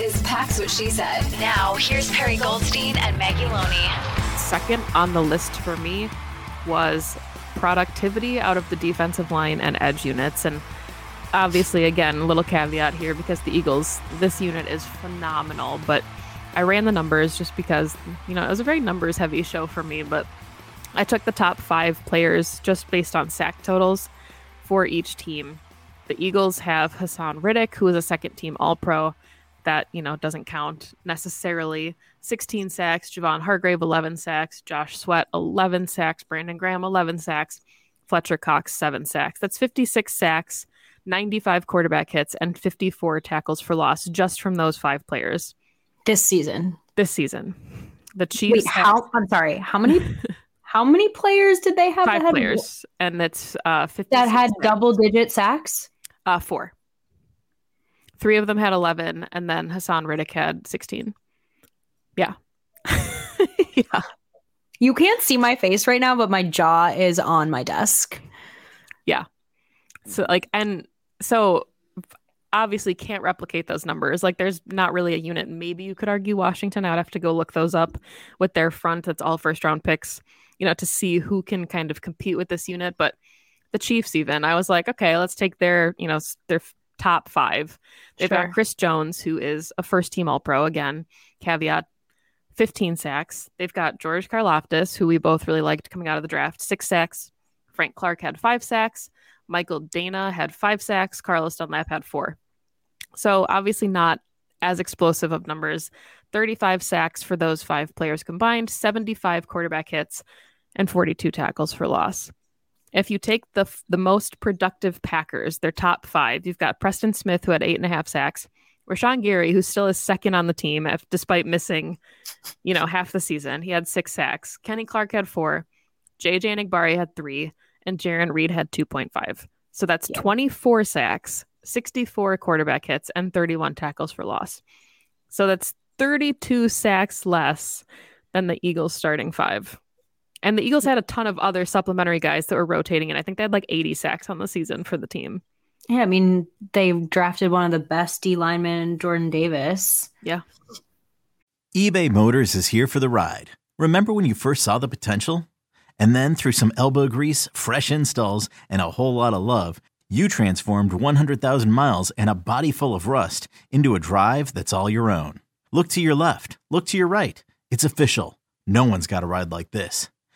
Is Pax What She Said. Now, here's Perry Goldstein and Maggie Loney. Second on the list for me was productivity out of the defensive line and edge units. And obviously, again, a little caveat here because the Eagles, this unit is phenomenal. But I ran the numbers just because, you know, it was a very numbers heavy show for me. But I took the top five players just based on sack totals for each team. The Eagles have Haason Reddick, who is a second team All Pro. That, you know, doesn't count necessarily. 16 sacks, Javon Hargrave, 11 sacks, Josh Sweat, 11 sacks, Brandon Graham, 11 sacks, Fletcher Cox, 7 sacks. That's 56 sacks, 95 quarterback hits, and 54 tackles for loss just from those five players. This season. This season. The Chiefs. Wait, how? I'm sorry. How many? how many players did they have? Five that players, and it's uh, 56 that had double digit sacks. Uh, four. Three of them had 11, and then Haason Reddick had 16. Yeah. yeah. You can't see my face right now, but my jaw is on my desk. Yeah. So, like, and so obviously can't replicate those numbers. Like, there's not really a unit. Maybe you could argue Washington. I'd have to go look those up with their front. That's all first round picks, you know, to see who can kind of compete with this unit. But the Chiefs, even, I was like, okay, let's take their, you know, their top five. They've Sure. got Chris Jones, who is a first team All Pro. Again, caveat 15 sacks. They've got George Karlaftis, who we both really liked coming out of the draft, six sacks. Frank Clark had five sacks. Michael Danna had five sacks. Carlos Dunlap had four. So obviously not as explosive of numbers. 35 sacks for those five players combined, 75 quarterback hits, and 42 tackles for loss. If you take the the most productive Packers, their top five, you've got Preston Smith, who had eight and a half sacks, Rashan Gary, who still is second on the team if, despite missing, you know, half the season. He had six sacks. Kenny Clark had four. JJ Enagbare had three. And Jarran Reed had 2.5. So that's Yeah. 24 sacks, 64 quarterback hits, and 31 tackles for loss. So that's 32 sacks less than the Eagles starting five. And the Eagles had a ton of other supplementary guys that were rotating, and I think they had like 80 sacks on the season for the team. Yeah, I mean, they drafted one of the best D linemen, Jordan Davis. Yeah. eBay Motors is here for the ride. Remember when you first saw the potential? And then through some elbow grease, fresh installs, and a whole lot of love, you transformed 100,000 miles and a body full of rust into a drive that's all your own. Look to your left, look to your right. It's official. No one's got a ride like this.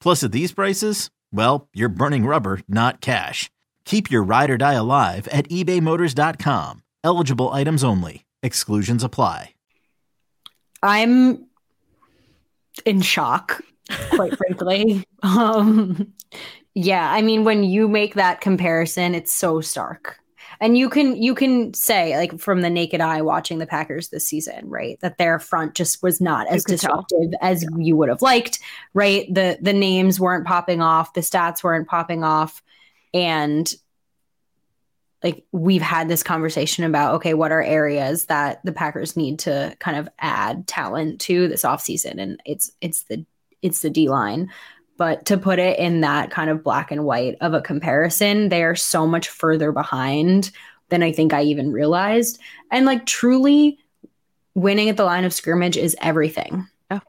Plus, at these prices, well, you're burning rubber, not cash. Keep your ride or die alive at ebaymotors.com. Eligible items only. Exclusions apply. I'm in shock, quite frankly. Um, yeah, I mean, when you make that comparison, it's so stark. And you can you can say like from the naked eye watching the Packers this season, right, that their front just was not as could tell. disruptive as you would have liked, right? The the names weren't popping off, the stats weren't popping off, and like we've had this conversation about okay what are areas that the packers need to kind of add talent to this offseason and it's it's the it's the d line but to put it in that kind of black and white of a comparison they are so much further behind than I think I even realized. And like truly winning at the line of scrimmage is everything. Yeah.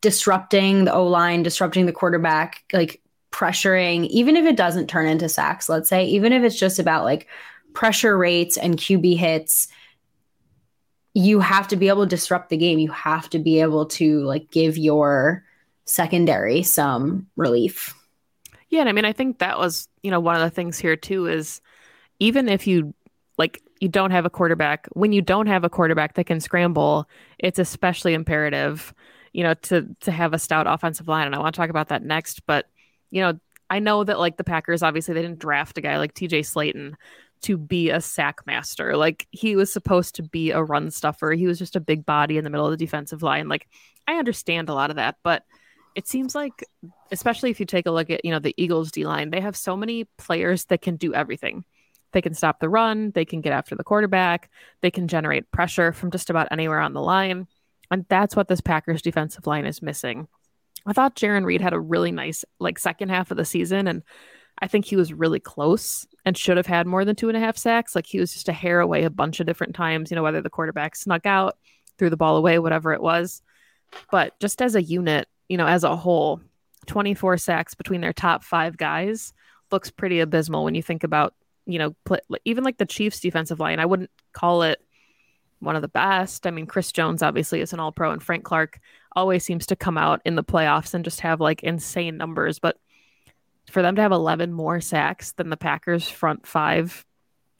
Disrupting the O line, disrupting the quarterback, like pressuring, even if it doesn't turn into sacks, let's say, even if it's just about like pressure rates and QB hits, you have to be able to disrupt the game. You have to be able to like give your secondary some relief. Yeah, and I mean, I think that was, you know, one of the things here too is even if you like you don't have a quarterback, when you don't have a quarterback that can scramble, it's especially imperative, you know, to to have a stout offensive line. And I want to talk about that next, but you know, I know that like the Packers obviously they didn't draft a guy like TJ Slaton to be a sack master. Like he was supposed to be a run stuffer. He was just a big body in the middle of the defensive line. Like I understand a lot of that, but it seems like especially if you take a look at, you know, the Eagles D line, they have so many players that can do everything. They can stop the run, they can get after the quarterback, they can generate pressure from just about anywhere on the line. And that's what this Packers defensive line is missing. I thought Jarran Reed had a really nice like second half of the season and I think he was really close and should have had more than two and a half sacks. Like he was just a hair away a bunch of different times, you know, whether the quarterback snuck out, threw the ball away, whatever it was. But just as a unit, you know, as a whole, 24 sacks between their top five guys looks pretty abysmal when you think about, you know, even like the Chiefs defensive line. I wouldn't call it one of the best. I mean, Chris Jones obviously is an all pro, and Frank Clark always seems to come out in the playoffs and just have like insane numbers. But for them to have 11 more sacks than the Packers' front five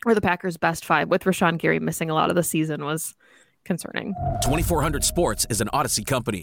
or the Packers' best five, with Rashan Gary missing a lot of the season, was concerning. 2400 Sports is an Odyssey company.